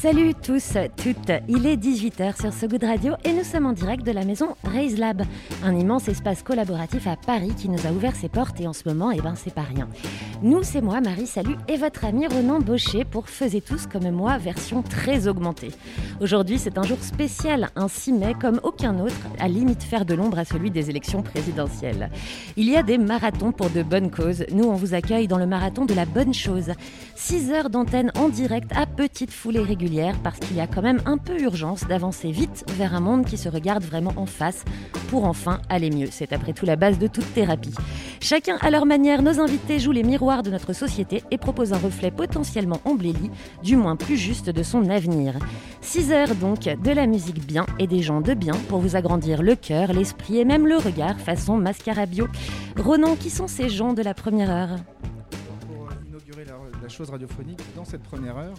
Salut tous, toutes, il est 18h sur So Good Radio et nous sommes en direct de la maison Raise Lab, un immense espace collaboratif à Paris qui nous a ouvert ses portes et en ce moment, eh ben c'est pas rien. Nous, c'est moi, Marie Salut, et votre ami Ronan Baucher pour Faisez tous comme moi, version très augmentée. Aujourd'hui, c'est un jour spécial, un 6 mai comme aucun autre, à limite faire de l'ombre à celui des élections présidentielles. Il y a des marathons pour de bonnes causes. Nous, on vous accueille dans le marathon de la bonne chose. 6 heures d'antenne en direct à petite foulée régulière parce qu'il y a quand même un peu urgence d'avancer vite vers un monde qui se regarde vraiment en face pour enfin aller mieux. C'est après tout la base de toute thérapie. Chacun à leur manière, nos invités jouent les miroirs de notre société et proposent un reflet potentiellement embelli, du moins plus juste de son avenir. 6 heures donc de la musique bien et des gens de bien pour vous agrandir le cœur, l'esprit et même le regard façon mascarabio. Ronan, qui sont ces gens de la première heure? Inaugurer la, chose radiophonique, dans cette première heure,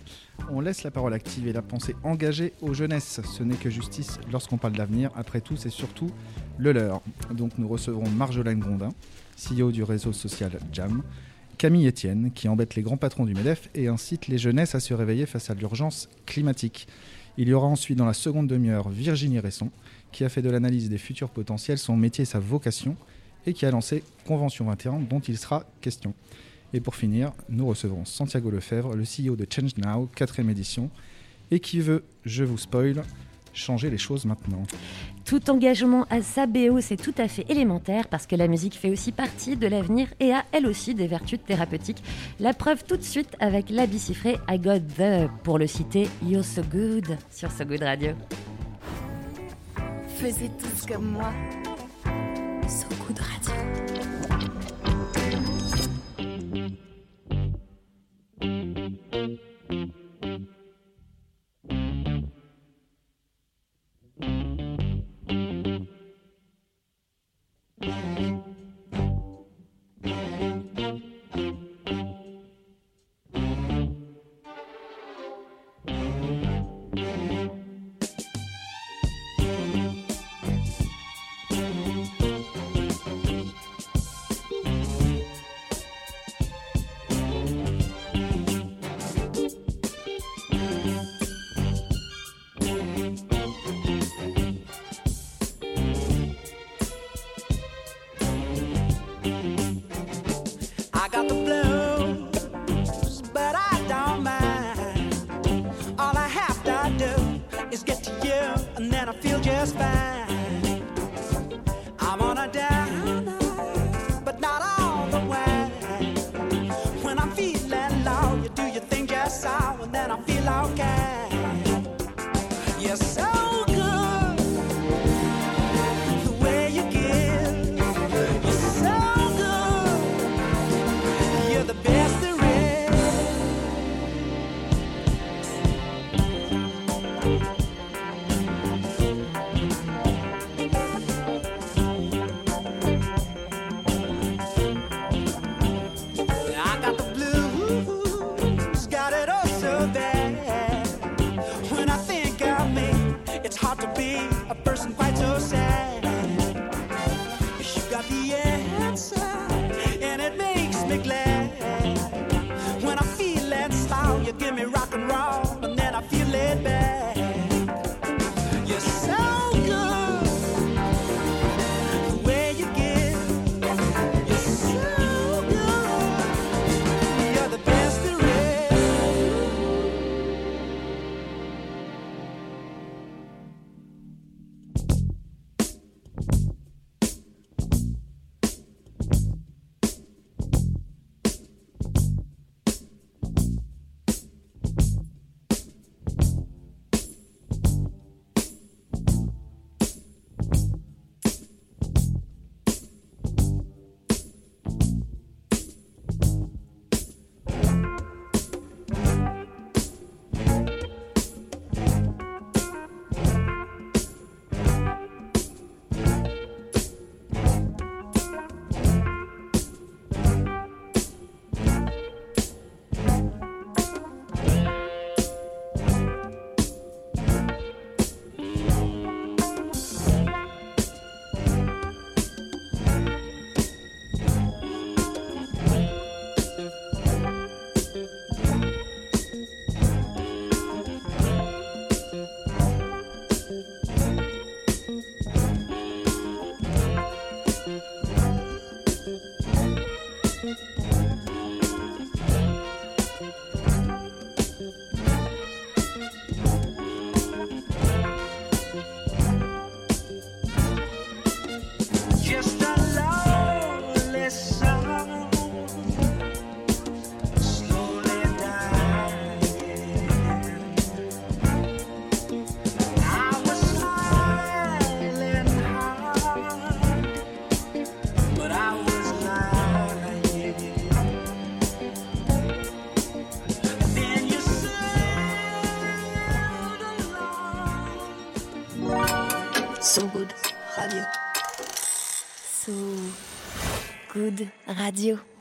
on laisse la parole active et la pensée engagée aux jeunesses. Ce n'est que justice lorsqu'on parle d'avenir. Après tout, c'est surtout le leur. Donc nous recevrons Marjolaine Grondin, CEO du réseau social JAM, Camille Etienne, qui embête les grands patrons du MEDEF et incite les jeunesses à se réveiller face à l'urgence climatique. Il y aura ensuite dans la seconde demi-heure Virginie Resson, qui a fait de l'analyse des futurs potentiels son métier et sa vocation, et qui a lancé Convention 21, dont il sera question. Et pour finir, nous recevrons Santiago Lefebvre, le CEO de Change Now, quatrième édition, et qui veut, je vous spoil, changer les choses maintenant. Tout engagement à sa BO, c'est tout à fait élémentaire parce que la musique fait aussi partie de l'avenir et a elle aussi des vertus thérapeutiques. La preuve tout de suite avec la bicifrée I Got The, pour le citer You're So Good sur So Good Radio. Faisez tous comme moi. So Good Radio.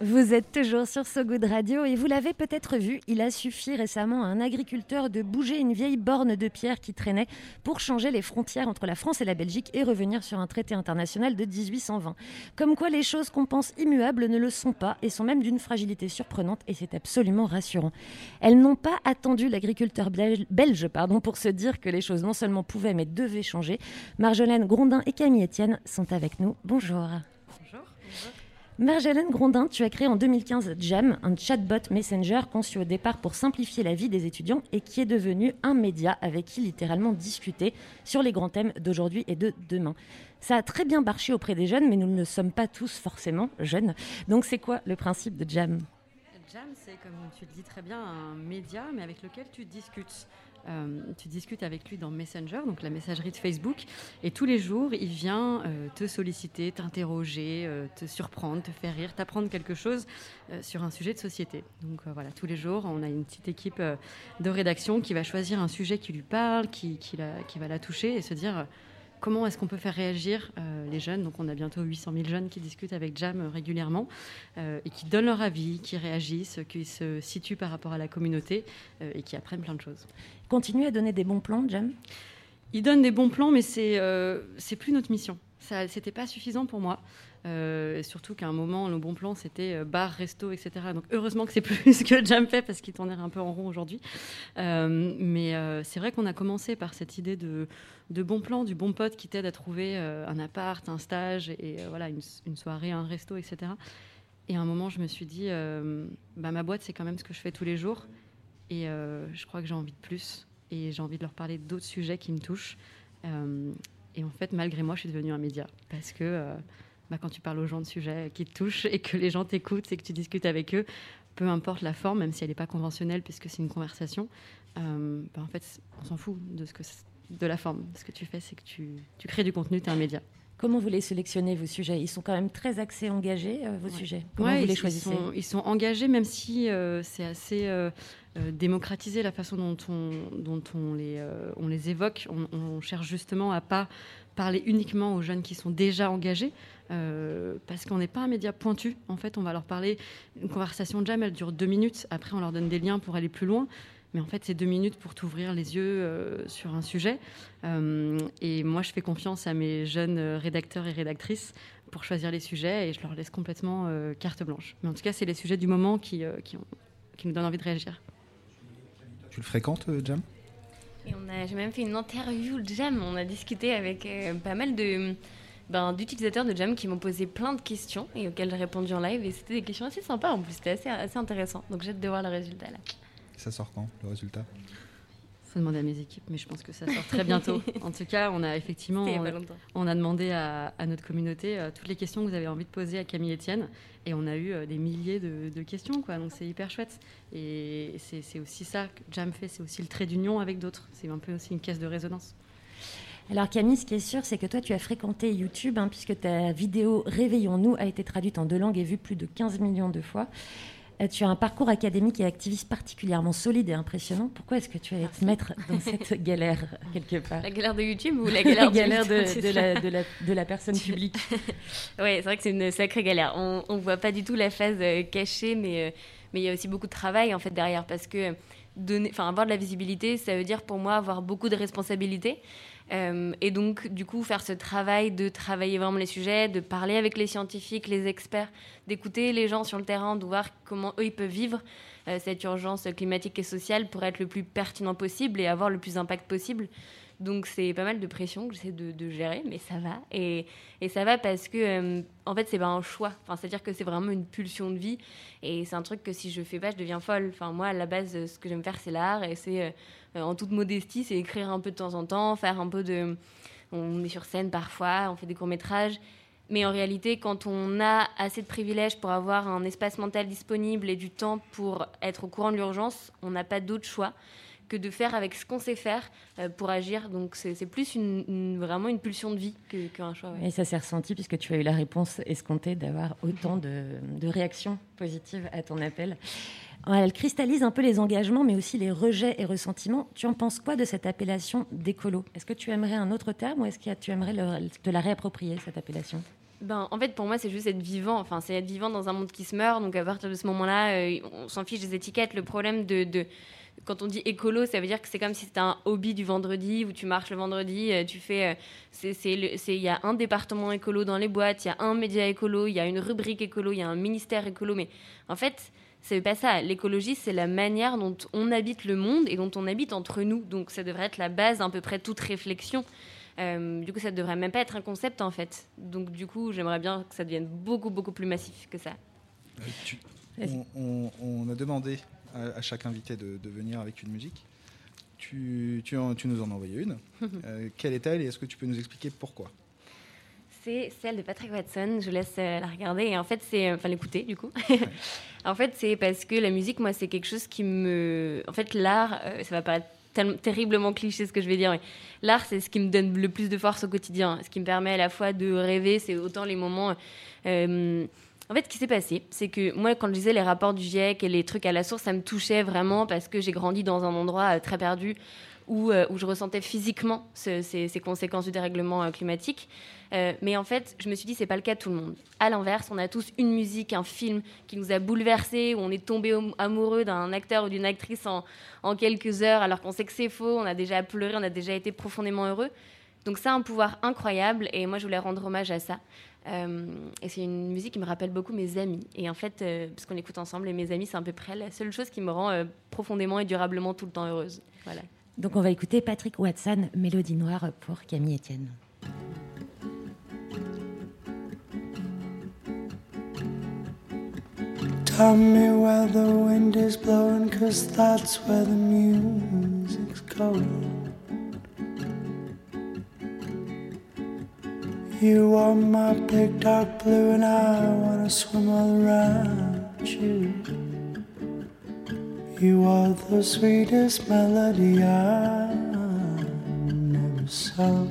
Vous êtes toujours sur So Good Radio et vous l'avez peut-être vu, il a suffi récemment à un agriculteur de bouger une vieille borne de pierre qui traînait pour changer les frontières entre la France et la Belgique et revenir sur un traité international de 1820. Comme quoi les choses qu'on pense immuables ne le sont pas et sont même d'une fragilité surprenante et c'est absolument rassurant. Elles n'ont pas attendu l'agriculteur belge, belge pardon, pour se dire que les choses non seulement pouvaient mais devaient changer. Marjolaine Grondin et Camille Etienne sont avec nous. Bonjour. Marjolaine Grondin, tu as créé en 2015 Jam, un chatbot messenger conçu au départ pour simplifier la vie des étudiants et qui est devenu un média avec qui littéralement discuter sur les grands thèmes d'aujourd'hui et de demain. Ça a très bien marché auprès des jeunes, mais nous ne sommes pas tous forcément jeunes. Donc c'est quoi le principe de Jam? Jam, c'est comme tu le dis très bien, un média, mais avec lequel tu discutes. Euh, tu discutes avec lui dans Messenger, donc la messagerie de Facebook, et tous les jours, il vient euh, te solliciter, t'interroger, euh, te surprendre, te faire rire, t'apprendre quelque chose sur un sujet de société. Donc voilà, tous les jours, on a une petite équipe de rédaction qui va choisir un sujet qui lui parle, qui, va la toucher et se dire comment est-ce qu'on peut faire réagir euh, les jeunes? Donc on a bientôt 800 000 jeunes qui discutent avec Jam euh, régulièrement euh, et qui donnent leur avis, qui réagissent, qui se situent par rapport à la communauté euh, et qui apprennent plein de choses. Continue à donner des bons plans, Jam? Ils donnent des bons plans, mais c'est c'est plus notre mission. Ça, c'était pas suffisant pour moi. Euh, surtout qu'à un moment, nos bons plans, c'était euh, bar, resto, etc. Donc heureusement que c'est plus que fait parce qu'il tournait un peu en rond aujourd'hui. Euh, mais euh, c'est vrai qu'on a commencé par cette idée de, de bon plan, du bon pote qui t'aide à trouver un appart, un stage et voilà une, une soirée, un resto, etc. Et à un moment, je me suis dit, bah, ma boîte, c'est quand même ce que je fais tous les jours. Et je crois que j'ai envie de plus. Et j'ai envie de leur parler d'autres sujets qui me touchent. Et en fait, malgré moi, je suis devenue un média. Parce que euh, bah, quand tu parles aux gens de sujets qui te touchent et que les gens t'écoutent et que tu discutes avec eux, peu importe la forme, même si elle n'est pas conventionnelle, puisque c'est une conversation, euh, bah, en fait, on s'en fout de, ce que, de la forme. Ce que tu fais, c'est que tu, tu crées du contenu, tu es un média. Comment vous les sélectionnez, vos sujets? Ils sont quand même très axés, engagés, euh, vos Ouais. sujets Comment Ouais, vous ils- les ils choisissez sont, ils sont engagés, même si euh, c'est assez euh, démocratisé la façon dont on, dont on, les, on les évoque. On, on cherche justement à pas parler uniquement aux jeunes qui sont déjà engagés, parce qu'on n'est pas un média pointu. En fait, on va leur parler. Une conversation jam, elle dure deux minutes. Après, on leur donne des liens pour aller plus loin. Mais en fait, c'est deux minutes pour t'ouvrir les yeux euh, sur un sujet. Euh, et moi, je fais confiance à mes jeunes euh, rédacteurs et rédactrices pour choisir les sujets et je leur laisse complètement euh, carte blanche. Mais en tout cas, c'est les sujets du moment qui, euh, qui, ont- qui nous donnent envie de réagir. Tu le fréquentes, Jam? J'ai même fait une interview de Jam. On a discuté avec euh, pas mal de, ben, d'utilisateurs de Jam qui m'ont posé plein de questions et auxquelles j'ai répondu en live. Et c'était des questions assez sympas en plus. C'était assez, assez intéressant. Donc j'ai hâte de voir le résultat là. Ça sort quand, le résultat? Faut demander à mes équipes, mais je pense que ça sort très bientôt. en tout cas, on a effectivement, on, a demandé à, à notre communauté euh, toutes les questions que vous avez envie de poser à Camille Etienne, et on a eu euh, des milliers de, de questions, quoi. Donc c'est hyper chouette. Et c'est c'est aussi ça que Jam fait, c'est aussi le trait d'union avec d'autres. C'est un peu aussi une caisse de résonance. Alors Camille, ce qui est sûr, c'est que toi, tu as fréquenté YouTube, hein, puisque ta vidéo Réveillons-nous a été traduite en deux langues et vue plus de 15 millions de fois. Euh, Tu as un parcours académique et activiste particulièrement solide et impressionnant. Pourquoi est-ce que tu allais te mettre dans cette galère, quelque part La galère de YouTube ou la galère, La galère du- de, la, de, la, de la personne publique. Ouais, c'est vrai que c'est une sacrée galère. On, on voit pas du tout la phase euh, cachée, mais euh, mais il y a aussi beaucoup de travail en fait derrière parce que donner, enfin avoir de la visibilité, ça veut dire pour moi avoir beaucoup de responsabilités. Euh, et donc, du coup, faire ce travail de travailler vraiment les sujets, de parler avec les scientifiques, les experts, d'écouter les gens sur le terrain, de voir comment eux ils peuvent vivre euh, cette urgence climatique et sociale pour être le plus pertinent possible et avoir le plus d'impact possible. Donc c'est pas mal de pression que j'essaie de, gérer, mais ça va. Et, ça va parce que, euh, en fait, c'est pas un choix. C'est-à-dire que c'est vraiment une pulsion de vie. Et c'est un truc que si je fais pas, je deviens folle. Enfin, moi, à la base, ce que j'aime faire, c'est l'art. Et c'est, euh, en toute modestie, c'est écrire un peu de temps en temps, faire un peu de... On est sur scène parfois, on fait des courts-métrages. Mais en réalité, quand on a assez de privilèges pour avoir un espace mental disponible et du temps pour être au courant de l'urgence, on n'a pas d'autre choix que de faire avec ce qu'on sait faire euh, pour agir. Donc c'est plus une, une- vraiment une pulsion de vie que- qu'un choix. ouais. Et ça s'est ressenti puisque tu as eu la réponse escomptée d'avoir autant de, de réactions positives à ton appel. Elle cristallise un peu les engagements, mais aussi les rejets et ressentiments. Tu en penses quoi de cette appellation d'écolo? Est-ce que tu aimerais un autre terme ou est-ce que tu aimerais le- te la réapproprier, cette appellation? Ben, en fait, pour moi, c'est juste être vivant. Enfin, c'est être vivant dans un monde qui se meurt. Donc, à partir de ce moment-là, euh, on s'en fiche des étiquettes. Le problème de, de- quand on dit écolo, ça veut dire que c'est comme si c'était un hobby du vendredi où tu marches le vendredi, euh, tu fais. euh, Il y a un département écolo dans les boîtes, il y a un média écolo, il y a une rubrique écolo, il y a un ministère écolo. Mais en fait, c'est pas ça. L'écologie, c'est la manière dont on habite le monde et dont on habite entre nous. Donc, ça devrait être la base d'à peu près toute réflexion. Euh, du coup, ça devrait même pas être un concept en fait. Donc, du coup, j'aimerais bien que ça devienne beaucoup, beaucoup plus massif que ça. Euh, tu- on, on- on a demandé à, à chaque invité de, de venir avec une musique. Tu, tu, en- tu nous en as envoyé une. Euh, quelle est-elle et est-ce que tu peux nous expliquer pourquoi? C'est celle de Patrick Watson. Je vous laisse euh, la regarder et en fait, c'est enfin l'écouter du coup. en fait, c'est parce que la musique, moi, c'est quelque chose qui me. En fait, l'art, euh, ça va paraître terriblement cliché ce que je vais dire, mais l'art, c'est ce qui me donne le plus de force au quotidien. Ce qui me permet à la fois de rêver, c'est autant les moments. euh, en fait, ce qui s'est passé, c'est que moi, quand je lisais les rapports du GIEC et les trucs à la source, ça me touchait vraiment parce que j'ai grandi dans un endroit euh, très perdu où, euh, où je ressentais physiquement ce- ces, ces conséquences du dérèglement euh, climatique. Mais en fait, je me suis dit, c'est pas le cas de tout le monde. À l'inverse, on a tous une musique, un film qui nous a bouleversés, où on est tombé am- amoureux d'un acteur ou d'une actrice en, en quelques heures, alors qu'on sait que c'est faux, on a déjà pleuré, on a déjà été profondément heureux. Donc ça a un pouvoir incroyable, et moi je voulais rendre hommage à ça. Euh, et c'est une musique qui me rappelle beaucoup mes amis. Et en fait, euh, parce qu'on écoute ensemble, et mes amis, c'est à peu près la seule chose qui me rend euh, profondément et durablement tout le temps heureuse. Voilà. Donc on va écouter Patrick Watson, Mélodie Noire pour Camille Etienne. Tell me where the wind is blowing, cause that's where the music's going. You are my big dark blue, and I wanna swim all around you. You are the sweetest melody I never saw.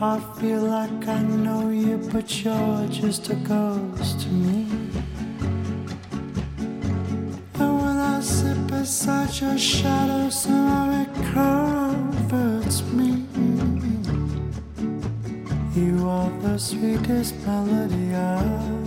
I feel like I know you, but you're just a ghost to me. Beside your shadow, somehow it comforts me. You are the sweetest melody I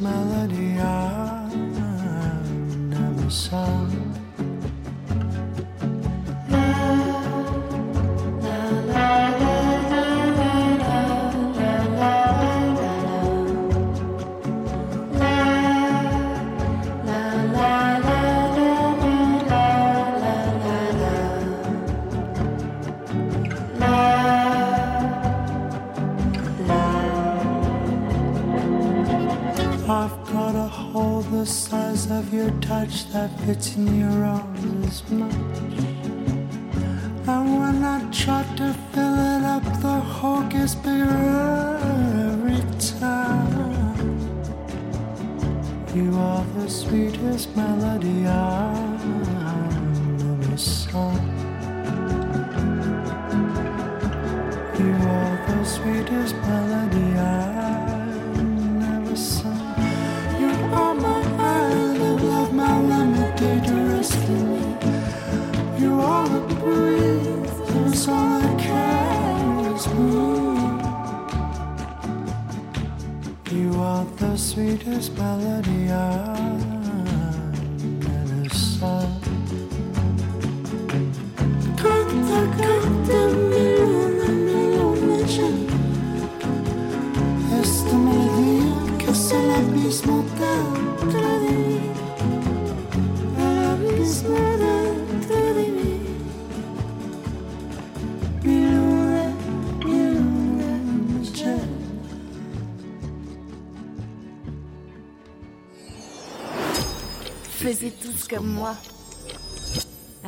melody I never saw. 的情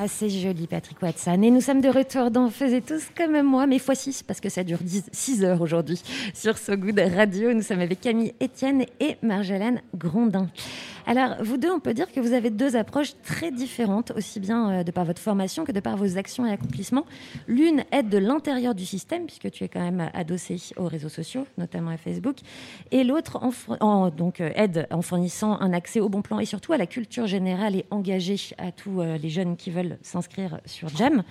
c'est joli, Patrick Watson. Et nous sommes de retour dans Faisez tous comme moi, mais fois 6, parce que ça dure 6 heures aujourd'hui sur So Good Radio. Nous sommes avec Camille Etienne et Marjolaine Grondin. Alors, vous deux, on peut dire que vous avez deux approches très différentes, aussi bien euh, de par votre formation que de par vos actions et accomplissements. L'une aide de l'intérieur du système, puisque tu es quand même adossé aux réseaux sociaux, notamment à Facebook, et l'autre donc, euh, aide en fournissant un accès au bon plan et surtout à la culture générale et engagée à tous euh, les jeunes qui veulent s'inscrire sur GEM.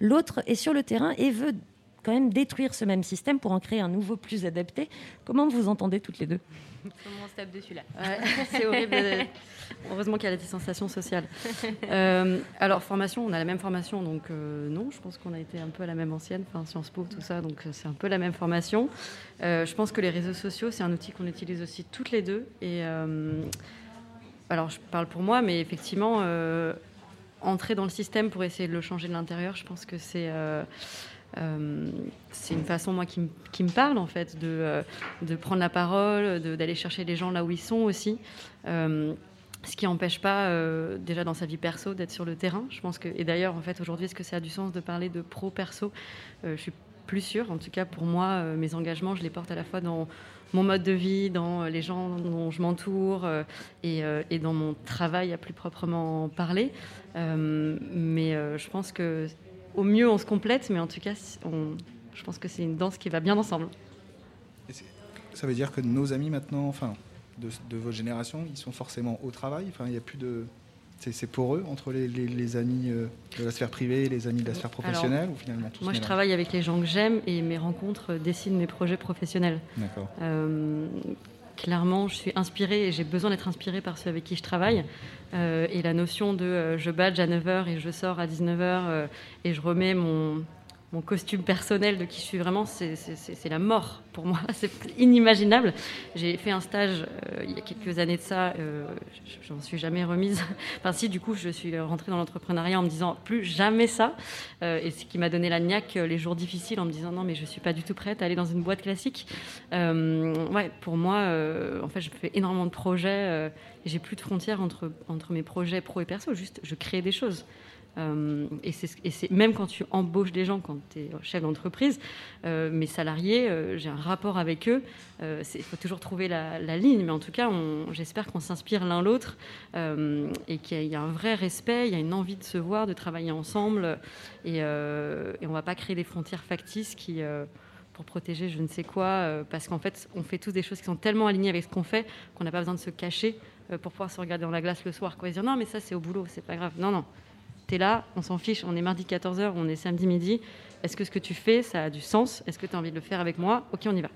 L'autre est sur le terrain et veut quand même détruire ce même système pour en créer un nouveau plus adapté. Comment vous entendez toutes les deux? Comment on se tape dessus là Ouais, c'est horrible. Heureusement qu'il y a la distanciation sociale. Euh, alors, formation, on a la même formation, donc euh, non, je pense qu'on a été un peu à la même ancienne, enfin Sciences Po, tout ça, donc euh, c'est un peu la même formation. Euh, je pense que les réseaux sociaux, c'est un outil qu'on utilise aussi toutes les deux. Et euh, alors, je parle pour moi, mais effectivement, euh, entrer dans le système pour essayer de le changer de l'intérieur, je pense que c'est. euh, euh, une façon, moi, qui, me- parle, en fait, de, euh, de prendre la parole, d'aller chercher les gens là où ils sont aussi. Ce qui n'empêche pas, déjà dans sa vie perso, d'être sur le terrain. Je pense que, et d'ailleurs, en fait, aujourd'hui, est-ce que ça a du sens de parler de pro-perso? Euh, Je suis plus sûre. En tout cas, pour moi, mes engagements, je les porte à la fois dans mon mode de vie, dans euh, les gens dont je m'entoure euh, et, euh, et dans mon travail à plus proprement parler. Mais je pense que au mieux, on se complète, mais en tout cas, je pense que c'est une danse qui va bien ensemble. Ça veut dire que nos amis maintenant, enfin, de, de votre génération, ils sont forcément au travail? Enfin, il n'y a plus de. C'est pour eux entre les, les- les amis euh, de la sphère privée et les amis de la sphère professionnelle ou finalement tout Moi, je travaille avec les gens que j'aime et mes rencontres dessinent mes projets professionnels. D'accord. Euh, clairement, je suis inspirée et j'ai besoin d'être inspirée par ceux avec qui je travaille. Euh, et la notion de euh, je badge à 9h et je sors à 19h euh, et je remets mon, mon costume personnel de qui je suis vraiment, c'est- la mort pour moi. C'est inimaginable. J'ai fait un stage euh, il y a quelques années de ça, euh, j'en suis jamais remise. Enfin, si, du coup, je suis rentrée dans l'entrepreneuriat en me disant plus jamais ça. Euh, et ce qui m'a donné la niaque euh, les jours difficiles en me disant non, mais je suis pas du tout prête à aller dans une boîte classique. Ouais, pour moi, en fait, je fais énormément de projets et j'ai plus de frontières entre, entre mes projets pro et perso. Juste, je crée des choses. Euh, et c'est même quand tu embauches des gens, quand tu es chef d'entreprise, euh, mes salariés, euh, j'ai un rapport avec eux. Il faut toujours trouver la, ligne, mais en tout cas, j'espère qu'on s'inspire l'un l'autre et qu'il y, a- un vrai respect, il y a une envie de se voir, de travailler ensemble, et, on ne va pas créer des frontières factices pour protéger je ne sais quoi, parce qu'en fait, on fait tous des choses qui sont tellement alignées avec ce qu'on fait qu'on n'a pas besoin de se cacher pour pouvoir se regarder dans la glace le soir. Quoi. Et dire non, mais ça, c'est au boulot, c'est pas grave. Non, non. Là, on s'en fiche, on est mardi 14h, on est samedi midi. Est-ce que ce que tu fais, ça a du sens? Est-ce que tu as envie de le faire avec moi? Ok, on y va.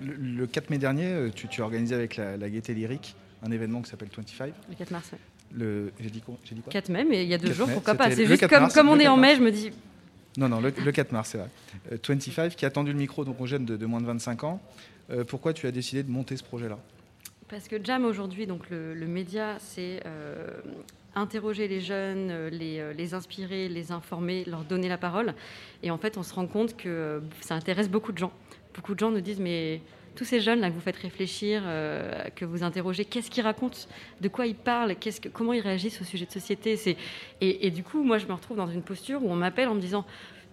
Le, le 4 mai dernier, euh, tu, tu as organisé avec la, la Gaieté Lyrique un événement qui s'appelle 25. Le 4 mars. ouais. Le, j'ai dit quoi, j'ai dit quoi? 4 mai, mais il y a deux 4 jours, mai, pourquoi pas? C'est juste 4 comme, mars, comme on est 4 en mai, je me dis Non, non, le, le 4 mars, c'est vrai. Euh, 25 qui a tendu le micro donc aux jeunes de, de moins de 25 ans. Euh, pourquoi tu as décidé de monter ce projet-là? Parce que Jam aujourd'hui, donc le, le média, c'est euh, interroger les jeunes, euh, les, euh, les inspirer, les informer, leur donner la parole. Et en fait, on se rend compte que euh, ça intéresse beaucoup de gens. Beaucoup de gens nous disent mais tous ces jeunes là que vous faites réfléchir, que vous interrogez, qu'est-ce qu'ils racontent, de quoi ils parlent, que, comment ils réagissent au sujet de société? Et, et du coup, moi, je me retrouve dans une posture où on m'appelle en me disant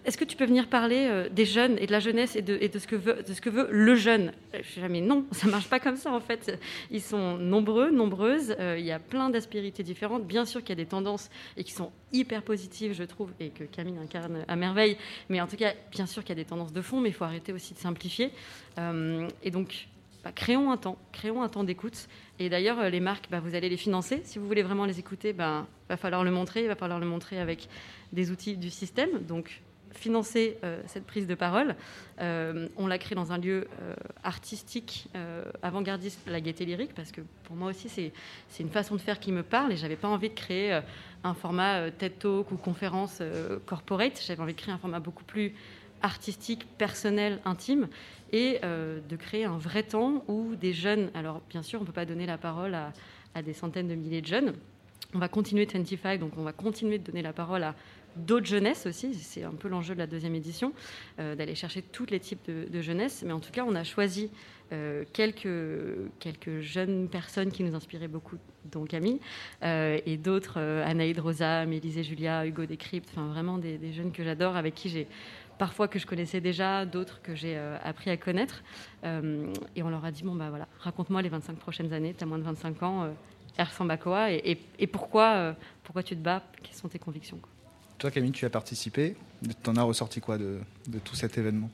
est-ce que tu peux venir parler euh, des jeunes et de la jeunesse et de, ce, que veut, le jeune? Je suis jamais non, ça marche pas comme ça en fait. Ils sont nombreux, nombreuses. euh, il y a plein d'aspérités différentes. Bien sûr qu'il y a des tendances et qui sont hyper positives, je trouve, et que Camille incarne à merveille. Mais en tout cas, bien sûr qu'il y a des tendances de fond, mais il faut arrêter aussi de simplifier. Euh, et donc, bah, créons un temps, créons un temps d'écoute. Et d'ailleurs, euh, les marques, bah, vous allez les financer. Si vous voulez vraiment les écouter, il va falloir le montrer. Il va falloir le montrer avec des outils du système. Donc, financer euh, cette prise de parole. Euh, on l'a créé dans un lieu euh, artistique, avant-gardiste, la gaieté lyrique, parce que pour moi aussi, c'est une façon de faire qui me parle et j'avais pas envie de créer un format TED Talk ou conférence corporate. J'avais envie de créer un format beaucoup plus artistique, personnel, intime, et de créer un vrai temps où des jeunes, alors bien sûr, on ne peut pas donner la parole à, à des centaines de milliers de jeunes, On va continuer 25, donc on va continuer de donner la parole à d'autres jeunesses aussi. C'est un peu l'enjeu de la deuxième édition, euh, d'aller chercher tous les types de, jeunesse. Mais en tout cas, on a choisi euh, quelques, quelques jeunes personnes qui nous inspiraient beaucoup, dont Camille, euh, et d'autres, euh, Anaïd Rosa, Mélisée Julia, Hugo Décrypte, enfin vraiment des, jeunes que j'adore, avec qui j'ai parfois que je connaissais déjà, d'autres que j'ai appris à connaître. Et on leur a dit, bon, bah voilà, raconte-moi les 25 prochaines années, tu as moins de 25 ans, euh, quoi et, et- pourquoi, pourquoi tu te bats Quelles sont tes convictions. Toi, Camille, tu as participé. T'en as ressorti quoi de, tout cet événement?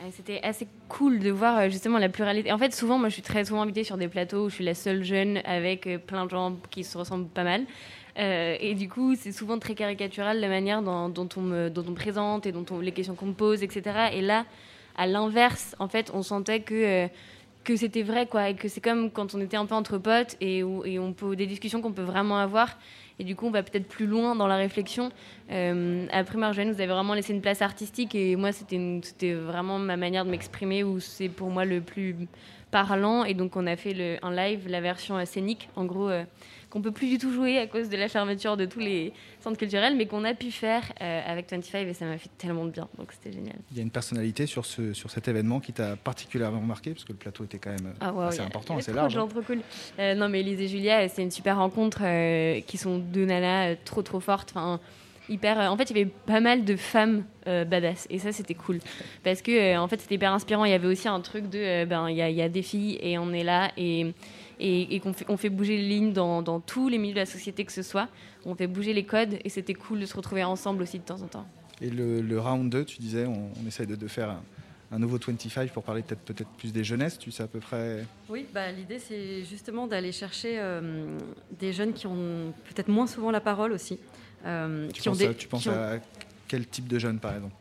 Ouais, C'était assez cool de voir euh, justement la pluralité. En fait, souvent, moi, je suis très souvent invitée sur des plateaux où je suis la seule jeune avec euh, plein de gens qui se ressemblent pas mal. Euh, et du coup, c'est souvent très caricatural la manière dont, on, me, dont on présente et dont on- les questions qu'on me pose, etc. Et là, à l'inverse, en fait, on sentait que, euh, que c'était vrai, quoi. Et que c'est comme quand on était un peu entre potes et, où, des discussions qu'on peut vraiment avoir. Et du coup, on va peut-être plus loin dans la réflexion. Euh, après Marjolaine, vous avez vraiment laissé une place artistique et moi, c'était vraiment ma manière de m'exprimer où c'est pour moi le plus parlant. Et donc, on a fait le, un live, la version euh, scénique, en gros, euh, qu'on peut plus du tout jouer à cause de la fermeture de tous les centres culturels, mais qu'on a pu faire euh, avec 25 et ça m'a fait tellement de bien. Donc, c'était génial. Il y a une personnalité sur, ce, sur cet événement qui t'a particulièrement marqué, parce que le plateau était quand même euh, Ah ouais, assez il y a- important, assez large. de gens hein. trop cool. Euh, non, mais Elise et Julia, euh, c'est une super rencontre euh, qui sont deux nanas euh, trop trop fortes. Enfin, hyper. euh, en fait, il y avait pas mal de femmes euh, badass et ça, c'était cool parce que euh, en fait, c'était hyper inspirant. Il y avait aussi un truc de euh, ben, il y, y a des filles et on est là et et, et qu'on fait, on fait bouger les lignes dans, dans tous les milieux de la société que ce soit. On fait bouger les codes et c'était cool de se retrouver ensemble aussi de temps en temps. Et le, le round 2, tu disais, on, on essaye de, de faire un, un nouveau 25 pour parler peut-être plus des jeunesses. Tu sais à peu près. Oui, bah, l'idée c'est justement d'aller chercher euh, des jeunes qui ont peut-être moins souvent la parole aussi. euh, Tu qui ont penses, des- à, tu penses qui ont- à quel type de jeunes, par exemple?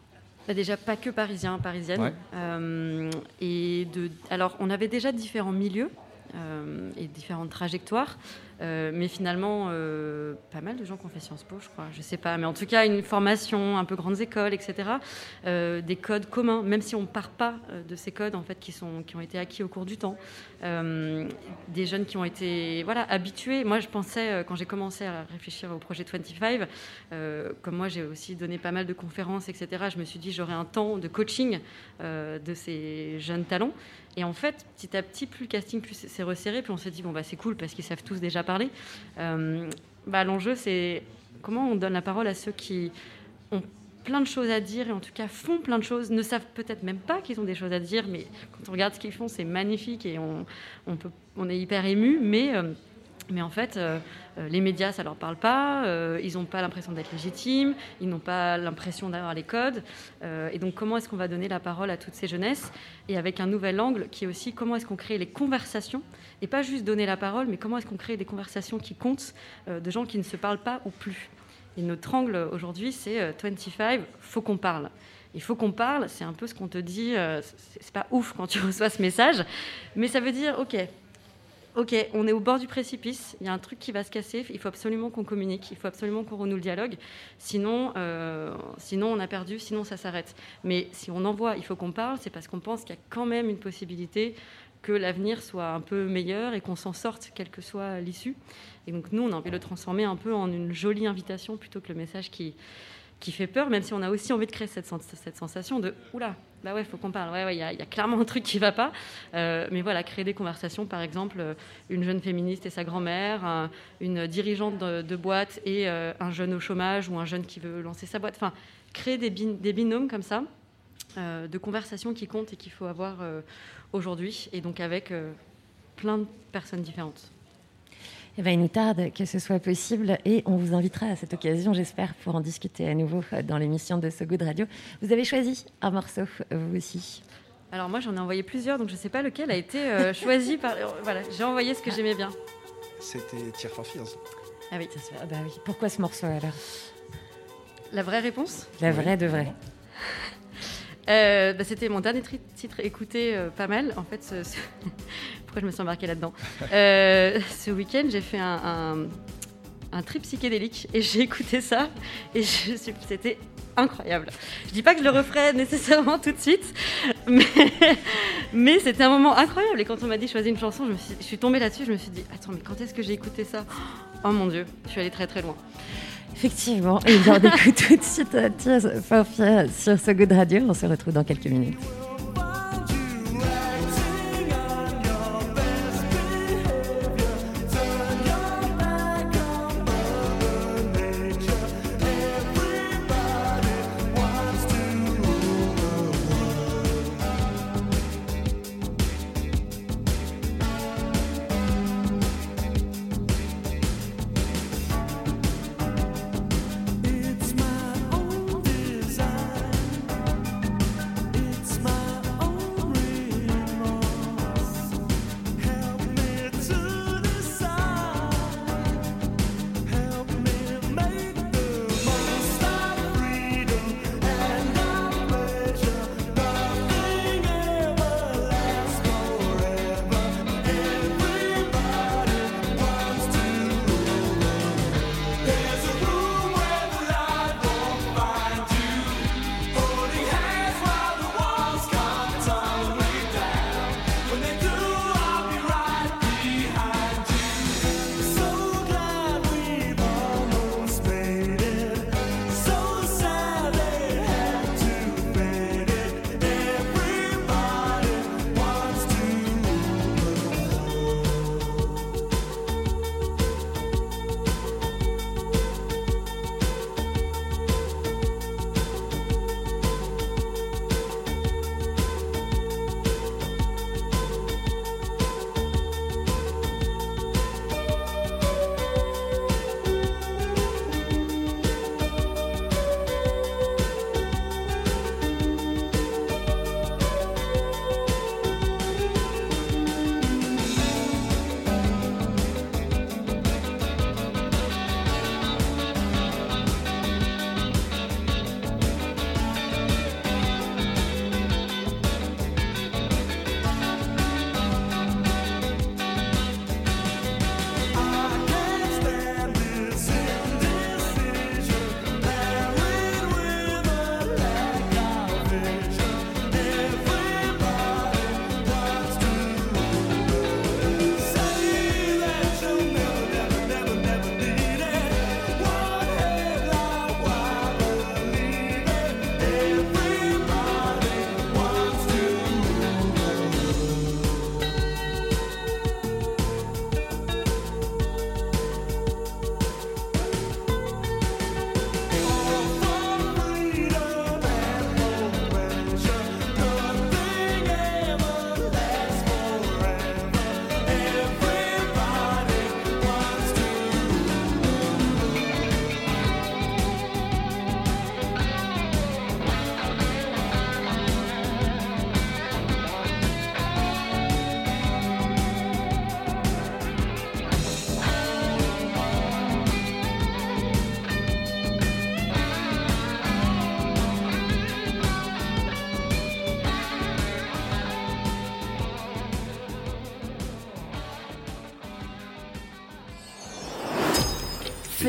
Bah, déjà pas que parisiens, parisiennes. Ouais. Euh, et de, alors on avait déjà différents milieux euh, et différentes trajectoires, euh, mais finalement euh, pas mal de gens qui ont fait Sciences Po, je crois. Je sais pas, mais en tout cas une formation, un peu grandes écoles, etc. Des codes communs, même si on part pas de ces codes en fait qui sont qui ont été acquis au cours du temps. Des jeunes qui ont été voilà habitués. Moi, je pensais quand j'ai commencé à réfléchir au projet 25, euh, comme moi j'ai aussi donné pas mal de conférences, etc. Je me suis dit j'aurai un temps de coaching de ces jeunes talents. Et en fait, petit à petit, plus le casting plus s'est resserré, puis on s'est dit bon bah c'est cool parce qu'ils savent tous déjà parler. Euh, bah, l'enjeu c'est comment on donne la parole à ceux qui ont plein de choses à dire et en tout cas font plein de choses, ne savent peut-être même pas qu'ils ont des choses à dire, mais quand on regarde ce qu'ils font, c'est magnifique et on, on est hyper ému, mais, euh, mais en fait, euh, euh, les médias, ça leur parle pas, euh, ils n'ont pas l'impression d'être légitimes, ils n'ont pas l'impression d'avoir les codes, et donc comment est-ce qu'on va donner la parole à toutes ces jeunesses, et avec un nouvel angle qui est aussi comment est-ce qu'on crée les conversations, et pas juste donner la parole, mais comment est-ce qu'on crée des conversations qui comptent, de gens qui ne se parlent pas ou plus? Et notre angle aujourd'hui, c'est euh, 25, faut qu'on parle. Il faut qu'on parle, c'est un peu ce qu'on te dit, c'est pas ouf quand tu reçois ce message, mais ça veut dire, ok, ok, on est au bord du précipice, il y a un truc qui va se casser, il faut absolument qu'on communique, il faut absolument qu'on renoue le dialogue, sinon, euh, sinon on a perdu, sinon ça s'arrête. Mais si on envoie, il faut qu'on parle, c'est parce qu'on pense qu'il y a quand même une possibilité que l'avenir soit un peu meilleur et qu'on s'en sorte, quelle que soit l'issue. Et donc nous, on a envie de le transformer un peu en une jolie invitation plutôt que le message qui, qui fait peur, même si on a aussi envie de créer cette, sens- cette sensation de oula, bah ouais, faut qu'on parle. Ouais, il y, y a clairement un truc qui va pas. Euh, mais voilà, créer des conversations, par exemple, euh, une jeune féministe et sa grand-mère, un- une dirigeante de, boîte et euh, un jeune au chômage ou un jeune qui veut lancer sa boîte. Enfin, créer des, bin- des binômes comme ça, de conversations qui comptent et qu'il faut avoir aujourd'hui, et donc avec plein de personnes différentes. Eh ben, il nous tarde que ce soit possible et on vous invitera à cette occasion, j'espère, pour en discuter à nouveau euh, dans l'émission de So Good Radio. Vous avez choisi un morceau, vous aussi. Alors moi, j'en ai envoyé plusieurs, donc je ne sais pas lequel a été euh, choisi par... Voilà, j'ai envoyé ce que j'aimais bien. C'était Tear for Fears. Ah oui. Ah bah oui. Pourquoi ce morceau alors? La vraie réponse? La vraie de vraie. Euh, bah, C'était mon dernier titre écouté euh, pas mal. En fait, ce- ce- pourquoi je me suis embarquée là-dedans Euh, Ce week-end, j'ai fait un, trip psychédélique et j'ai écouté ça et c'était incroyable. Je dis pas que je le referai nécessairement tout de suite, mais, mais c'était un moment incroyable. Et quand on m'a dit choisis une chanson, je, suis, tombée là-dessus. Je me suis dit attends, mais quand est-ce que j'ai écouté ça? Oh mon dieu, je suis allée très très loin. Effectivement. Et bien, on écoute tout de suite euh, sur So Good Radio. On se retrouve dans quelques minutes.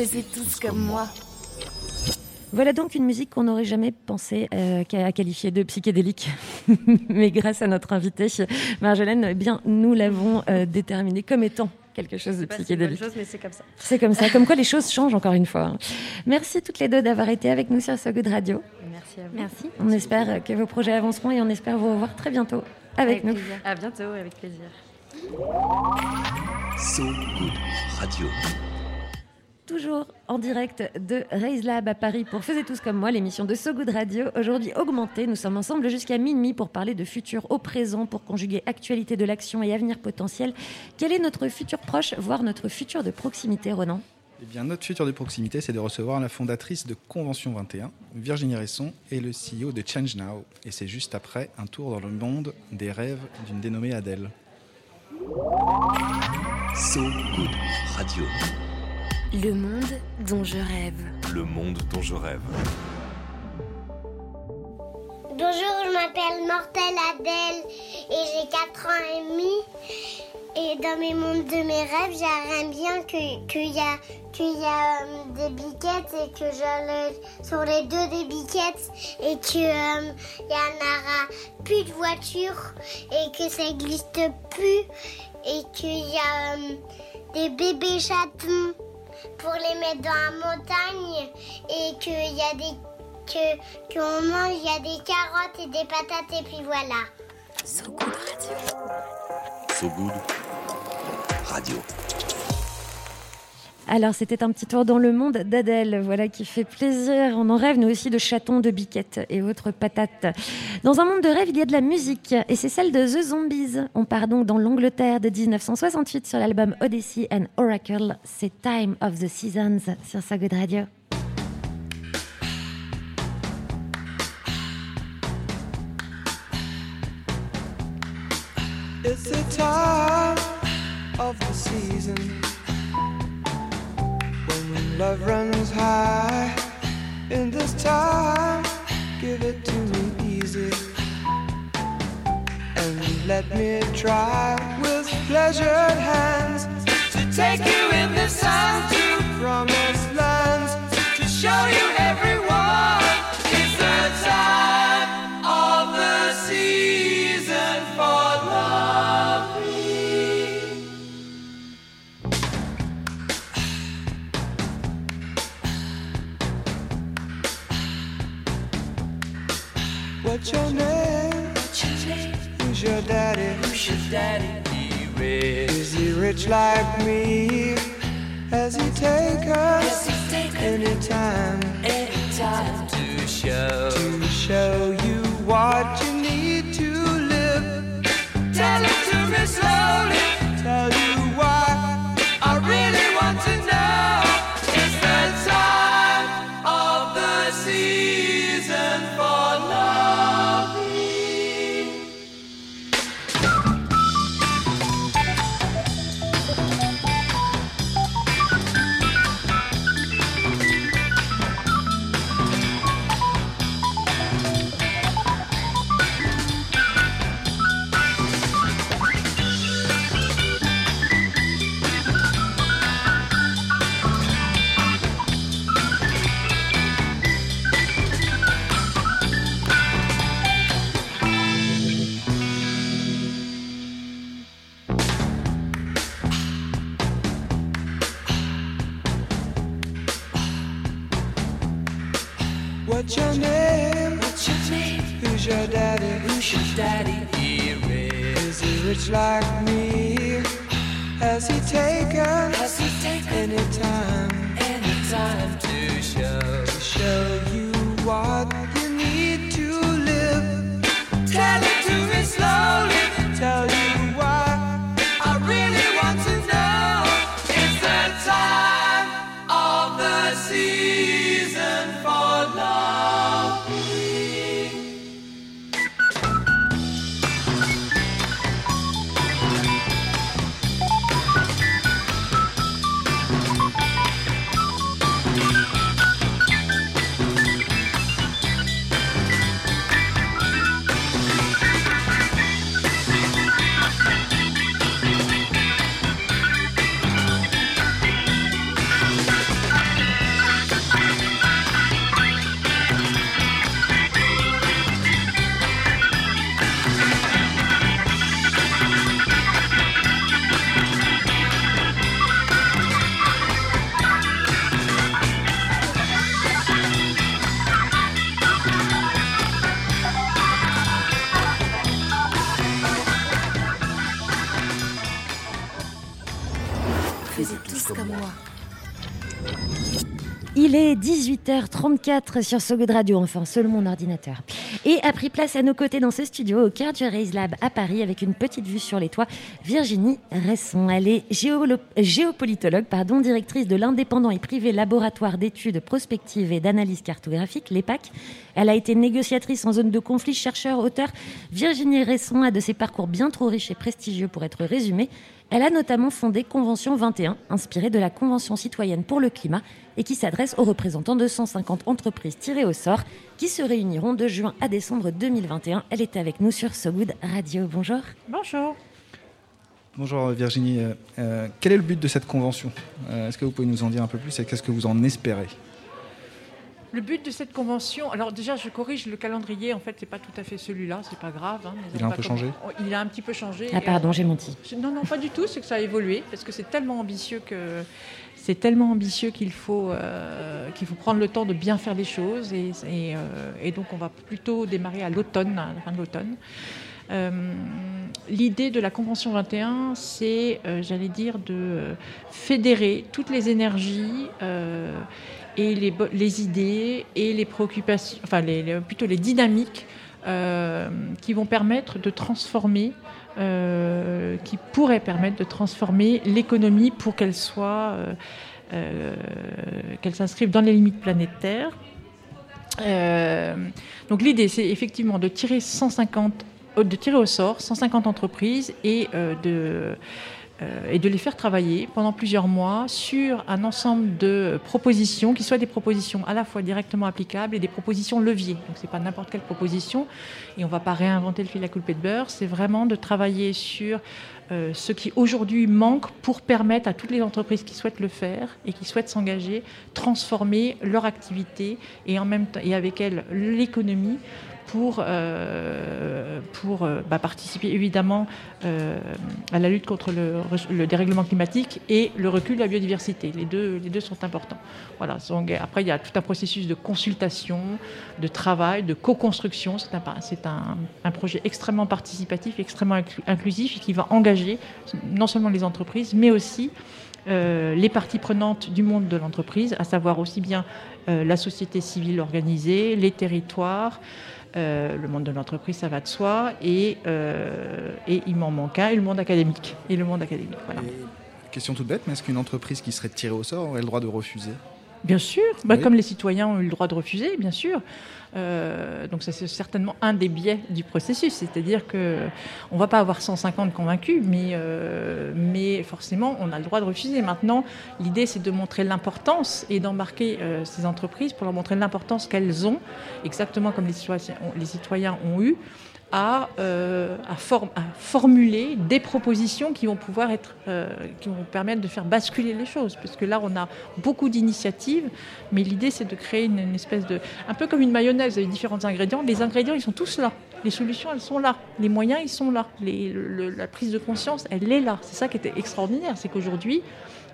Tous comme moi. Voilà donc une musique qu'on n'aurait jamais pensé euh, qu'à- à qualifier de psychédélique. Mais grâce à notre invitée, Marjolaine, eh bien, nous l'avons euh, déterminée comme étant quelque chose de psychédélique. mais c'est comme ça. C'est comme ça, comme quoi les choses changent encore une fois. Merci toutes les deux d'avoir été avec nous sur So Good Radio. Merci à vous. Merci. On espère que vos projets avanceront et on espère vous revoir très bientôt avec, nous. plaisir. À bientôt, avec plaisir. So Good Radio. Toujours en direct de Raise Lab à Paris pour Faisez tous comme moi, l'émission de So Good Radio. Aujourd'hui augmentée, nous sommes ensemble jusqu'à minuit pour parler de futur au présent, pour conjuguer actualité de l'action et avenir potentiel. Quel est notre futur proche, voire notre futur de proximité, Ronan? Eh bien, notre futur de proximité, c'est de recevoir la fondatrice de Convention 21, Virginie Resson, et le CEO de Change Now. Et c'est juste après un tour dans le monde des rêves d'une dénommée Adèle. So Good Radio. Le monde dont je rêve. Le monde dont je rêve. Bonjour, je m'appelle Mortel Adèle et j'ai 4 ans et demi. Et dans mes mondes de mes rêves, j'aimerais bien que- qu'il y a, qu'il y a euh, des biquettes et que j'allais sur les deux des biquettes et que euh, il y en aura plus de voitures et que ça n'existe plus et qu'il y a euh, des bébés chatons pour les mettre dans la montagne et qu'il y a des que qu'on mange, il y a des carottes et des patates et puis voilà. So Good Radio. So Good Radio. Alors, c'était un petit tour dans le monde d'Adèle, voilà, qui fait plaisir. On en rêve, nous aussi, de chatons, de biquettes et autres patates. Dans un monde de rêve, il y a de la musique, et c'est celle de The Zombies. On part donc dans l'Angleterre de 1968 sur l'album Odyssey and Oracle. C'est Time of the Seasons sur So Good Radio. Love runs high. In this time, give it to me easy and let me try with pleasured hands to take you in the sun to promised lands to show you What's your name? Who's your daddy? Who's your daddy? Is he rich like me? Has he take us anytime? Anytime to show to show you what you need to live. Tell it to me slowly. Tell you Il est 18h34 sur So Good Radio, enfin seul mon ordinateur. Et a pris place à nos côtés dans ce studio au cœur du Raise Lab à Paris avec une petite vue sur les toits, Virginie Resson. Elle est géopolitologue, pardon, directrice de l'indépendant et privé laboratoire d'études prospectives et d'analyse cartographique, l'EPAC. Elle a été négociatrice en zone de conflit, chercheur, auteur. Virginie Resson a de ses parcours bien trop riches et prestigieux pour être résumé. Elle a notamment fondé Convention 21, inspirée de la Convention citoyenne pour le climat et qui s'adresse aux représentants de 150 entreprises tirées au sort qui se réuniront de juin à décembre 2021. Elle est avec nous sur So Good Radio. Bonjour. Bonjour. Bonjour Virginie. Euh, euh, quel est le but de cette convention? Euh, Est-ce que vous pouvez nous en dire un peu plus et qu'est-ce que vous en espérez? Le but de cette convention, alors déjà je corrige le calendrier, en fait c'est pas tout à fait celui-là, c'est pas grave. hein, mais Il a un peu comme- changé Il a un petit peu changé. Ah pardon, j'ai menti. Je- Non, non, pas du tout, c'est que ça a évolué, parce que c'est tellement ambitieux que c'est tellement ambitieux qu'il faut, euh, qu'il faut prendre le temps de bien faire les choses. Et, et, euh, et donc, on va plutôt démarrer à l'automne, à la fin de l'automne. Euh, L'idée de la Convention 21, c'est, euh, j'allais dire, de euh, fédérer toutes les énergies euh, et les, les idées et les préoccupations, enfin les, plutôt les dynamiques euh, qui vont permettre de transformer, euh, qui pourraient permettre de transformer l'économie pour qu'elle soit, euh, qu'elle s'inscrive dans les limites planétaires. Donc l'idée, c'est effectivement de tirer 150, euh, de tirer au sort 150 entreprises et de euh, et de les faire travailler pendant plusieurs mois sur un ensemble de propositions qui soient des propositions à la fois directement applicables et des propositions leviers. Donc c'est pas n'importe quelle proposition et on va pas réinventer le fil à couper de beurre. C'est vraiment de travailler sur euh, ce qui aujourd'hui manque pour permettre à toutes les entreprises qui souhaitent le faire et qui souhaitent s'engager, transformer leur activité et avec elle l'économie pour, euh, euh, bah, participer évidemment euh, à la lutte contre le, le dérèglement climatique et le recul de la biodiversité. Les deux, sont importants. Voilà, donc, après, il y a tout un processus de consultation, de travail, de co-construction. C'est un, projet extrêmement participatif, extrêmement inclu- inclusif et qui va engager non seulement les entreprises, mais aussi les parties prenantes du monde de l'entreprise, à savoir aussi bien la société civile organisée, les territoires, euh, le monde de l'entreprise, ça va de soi, et, euh, et il m'en manque un, et le monde académique. Et le monde académique, voilà. Question toute bête, mais est-ce qu'une entreprise qui serait tirée au sort aurait le droit de refuser? Bien sûr, bah, Oui. comme les citoyens ont eu le droit de refuser, bien sûr. Euh, donc ça c'est certainement un des biais du processus, c'est-à-dire que on va pas avoir 150 convaincus, mais euh, mais forcément on a le droit de refuser. Maintenant, l'idée c'est de montrer l'importance et d'embarquer euh, ces entreprises pour leur montrer l'importance qu'elles ont, exactement comme les citoyens, les citoyens ont eu. À, euh, à, form- à formuler des propositions qui vont pouvoir être, euh, qui vont permettre de faire basculer les choses, parce que là on a beaucoup d'initiatives, mais l'idée c'est de créer une, espèce de, un peu comme une mayonnaise avec différents ingrédients. Les ingrédients ils sont tous là, les solutions elles sont là, les moyens ils sont là, la prise de conscience elle est là. C'est ça qui était extraordinaire, c'est qu'aujourd'hui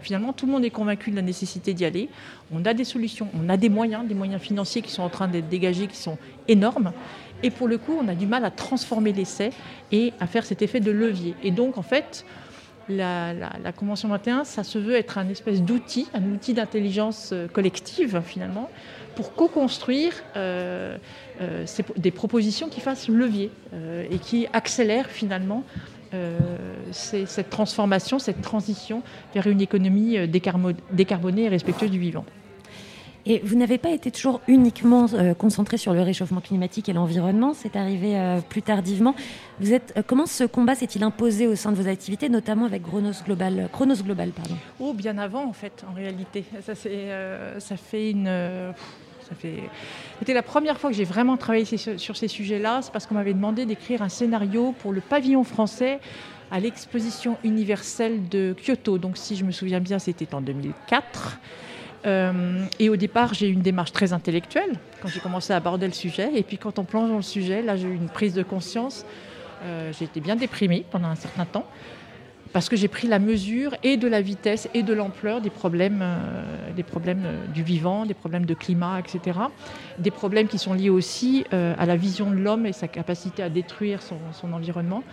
finalement tout le monde est convaincu de la nécessité d'y aller. On a des solutions, on a des moyens, des moyens financiers qui sont en train d'être dégagés, qui sont énormes. Et pour le coup, on a du mal à transformer l'essai et à faire cet effet de levier. Et donc, en fait, la, Convention 21, ça se veut être un espèce d'outil, un outil d'intelligence euh, collective, finalement, pour co-construire euh, euh, des propositions qui fassent levier et qui accélèrent finalement cette transformation, cette transition vers une économie décarbonée et respectueuse du vivant. Et vous n'avez pas été toujours uniquement euh, concentré sur le réchauffement climatique et l'environnement, c'est arrivé euh, plus tardivement. Vous êtes, euh, comment ce combat s'est-il imposé au sein de vos activités, notamment avec Chronos Global, Chronos Global pardon? Oh, bien avant, en fait, en réalité. Ça, euh, ça fait une. euh. C'était la première fois que j'ai vraiment travaillé sur ces sujets-là. C'est parce qu'on m'avait demandé d'écrire un scénario pour le pavillon français à l'exposition universelle de Kyoto. Donc, si je me souviens bien, c'était en 2004. Euh, et au départ, j'ai eu une démarche très intellectuelle quand j'ai commencé à aborder le sujet. Et puis, quand on plonge dans le sujet, là, j'ai eu une prise de conscience. Euh, j'ai été bien déprimée pendant un certain temps parce que j'ai pris la mesure et de la vitesse et de l'ampleur des problèmes, euh, des problèmes euh, du vivant, des problèmes de climat, etc. Des problèmes qui sont liés aussi à la vision de l'homme et sa capacité à détruire son, environnement.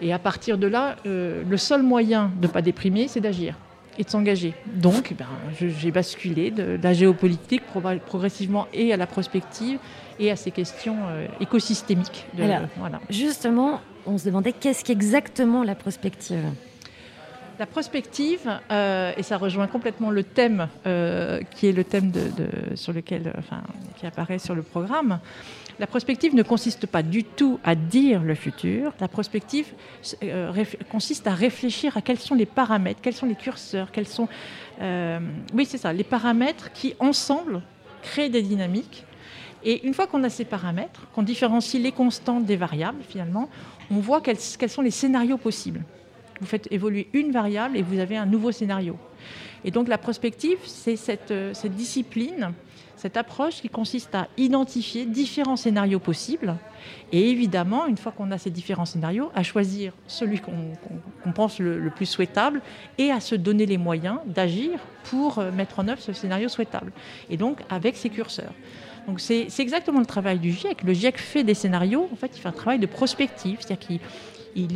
Et à partir de là, le seul moyen de ne pas déprimer, c'est d'agir et de s'engager. Donc, ben, je- j'ai basculé de, de la géopolitique pro- progressivement et à la prospective et à ces questions euh, écosystémiques. de- Alors, voilà. Justement, on se demandait qu'est-ce qu'exactement la prospective? La prospective, euh, et ça rejoint complètement le thème euh, qui est le thème qui apparaît sur le programme. La prospective ne consiste pas du tout à dire le futur. La prospective euh, consiste à réfléchir à quels sont les paramètres, quels sont les curseurs, quels sont, oui, c'est ça, les paramètres qui ensemble créent des dynamiques. Et une fois qu'on a ces paramètres, qu'on différencie les constantes des variables, finalement, on voit quels sont les scénarios possibles. Vous faites évoluer une variable et vous avez un nouveau scénario. Et donc la prospective, c'est cette, euh, cette discipline, Cette approche qui consiste à identifier différents scénarios possibles et évidemment, une fois qu'on a ces différents scénarios, à choisir celui qu'on pense le, le plus souhaitable et à se donner les moyens d'agir pour euh, mettre en œuvre ce scénario souhaitable. Et donc avec ses curseurs. Donc c'est exactement le travail du GIEC. Le GIEC fait des scénarios, en fait, il fait un travail de prospective, c'est-à-dire qu'il il,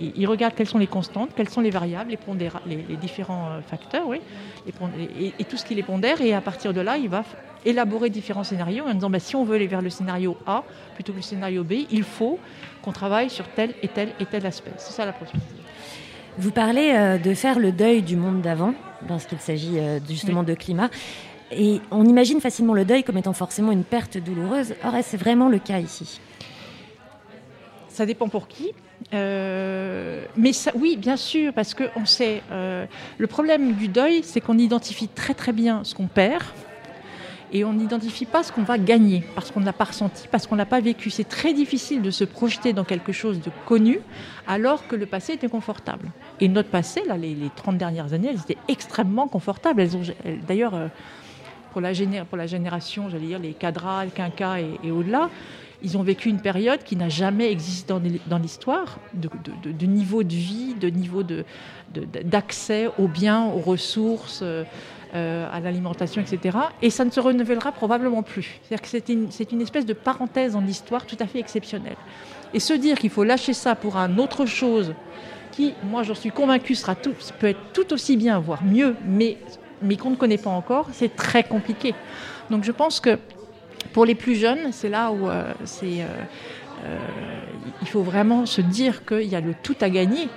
il- il regarde quelles sont les constantes, quelles sont les variables, les, pondéra- les, les différents euh, facteurs, oui, les et, et tout ce qui les pondère. Et à partir de là, il va élaborer différents scénarios en disant bah, si on veut aller vers le scénario A plutôt que le scénario B, il faut qu'on travaille sur tel et tel et tel aspect. C'est ça la prospective. Vous parlez euh, de faire le deuil du monde d'avant, parce qu'il s'agit euh, justement de climat. Et on imagine facilement le deuil comme étant forcément une perte douloureuse. Or, est-ce vraiment le cas ici? Ça dépend pour qui. Euh, mais oui, bien sûr, parce que sait. euh, le problème du deuil, c'est qu'on identifie très très bien ce qu'on perd et on n'identifie pas ce qu'on va gagner parce qu'on ne l'a pas ressenti, parce qu'on ne l'a pas vécu. C'est très difficile de se projeter dans quelque chose de connu alors que le passé était confortable. Et notre passé, là, les, les 30 dernières années, elles étaient extrêmement confortables. Elles ont, d'ailleurs, euh, pour la, génération, j'allais dire les cadras, le quinca et au-delà, ils ont vécu une période qui n'a jamais existé dans, l'histoire, de, niveau de vie, de niveau d'accès aux biens, aux ressources, euh, euh, à l'alimentation, etc. Et ça ne se renouvellera probablement plus. C'est-à-dire que c'est une, espèce de parenthèse dans l'histoire tout à fait exceptionnelle. Et se dire qu'il faut lâcher ça pour un autre chose qui, moi j'en suis convaincue, sera peut être tout aussi bien, voire mieux, mais qu'on ne connaît pas encore, c'est très compliqué. Donc je pense que pour les plus jeunes, c'est là où euh, c'est, euh, euh, il faut vraiment se dire qu'il y a le tout à gagner.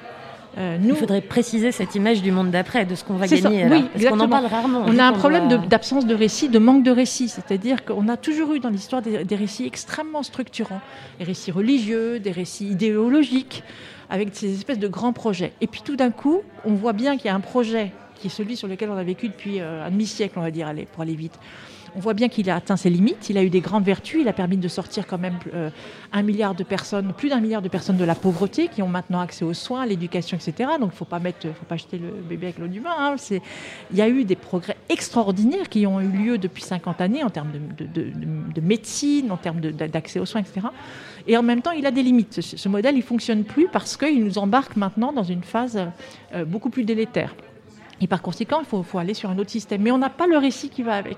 Euh, nous, Il faudrait préciser cette image du monde d'après, de ce qu'on va gagner. alors, oui, parce qu'on en parle rarement. On vu a un problème d'absence de, récit, de manque de récit. C'est-à-dire qu'on a toujours eu dans l'histoire des, des récits extrêmement structurants. Des récits religieux, des récits idéologiques, avec ces espèces de grands projets. Et puis tout d'un coup, on voit bien qu'il y a un projet qui est celui sur lequel on a vécu depuis euh, un demi-siècle, on va dire, allez, pour aller vite. On voit bien qu'il a atteint ses limites, il a eu des grandes vertus, il a permis de sortir quand même euh, un milliard de personnes, plus d'un milliard de personnes de la pauvreté, qui ont maintenant accès aux soins, à l'éducation, etc. Donc il ne faut pas jeter le bébé avec l'eau du bain. hein. Il y a eu des progrès extraordinaires qui ont eu lieu depuis 50 années en termes de, de- de- de- de médecine, en termes d'accès aux soins, etc. Et en même temps, il a des limites. Ce, ce modèle, il fonctionne plus parce qu'il nous embarque maintenant dans une phase euh, beaucoup plus délétère. Et par conséquent, il faut, aller sur un autre système. Mais on n'a pas le récit qui va avec.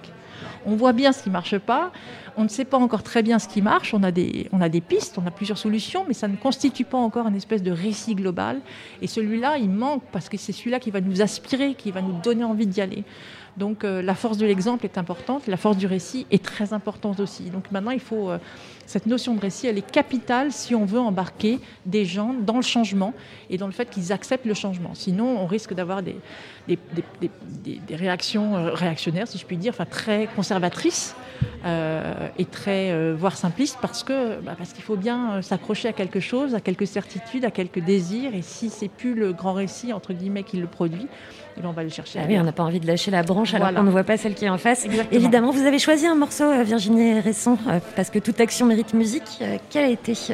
On voit bien ce qui ne marche pas. On ne sait pas encore très bien ce qui marche. On a, des, on a des pistes, on a plusieurs solutions, mais ça ne constitue pas encore une espèce de récit global. Et celui-là, il manque parce que c'est celui-là qui va nous aspirer, qui va nous donner envie d'y aller. Donc euh, la force de l'exemple est importante, la force du récit est très importante aussi. Donc maintenant, il faut euh, cette notion de récit, elle est capitale si on veut embarquer des gens dans le changement et dans le fait qu'ils acceptent le changement. Sinon, on risque d'avoir des, réactions euh, réactionnaires, si je puis dire, enfin très conservatrices et très voire simplistes, parce que bah, parce qu'il faut bien s'accrocher à quelque chose, à quelques certitudes, à quelques désirs. Et si c'est plus le grand récit entre guillemets qui le produit, ben, on va le chercher. Ah oui, on n'a pas envie de lâcher la branche alors Voilà. qu'on ne voit pas celle qui est en face. Exactement. Évidemment, vous avez choisi un morceau, euh, Virginie Resson, euh, parce que toute action mérite musique. Euh, Quel a été ce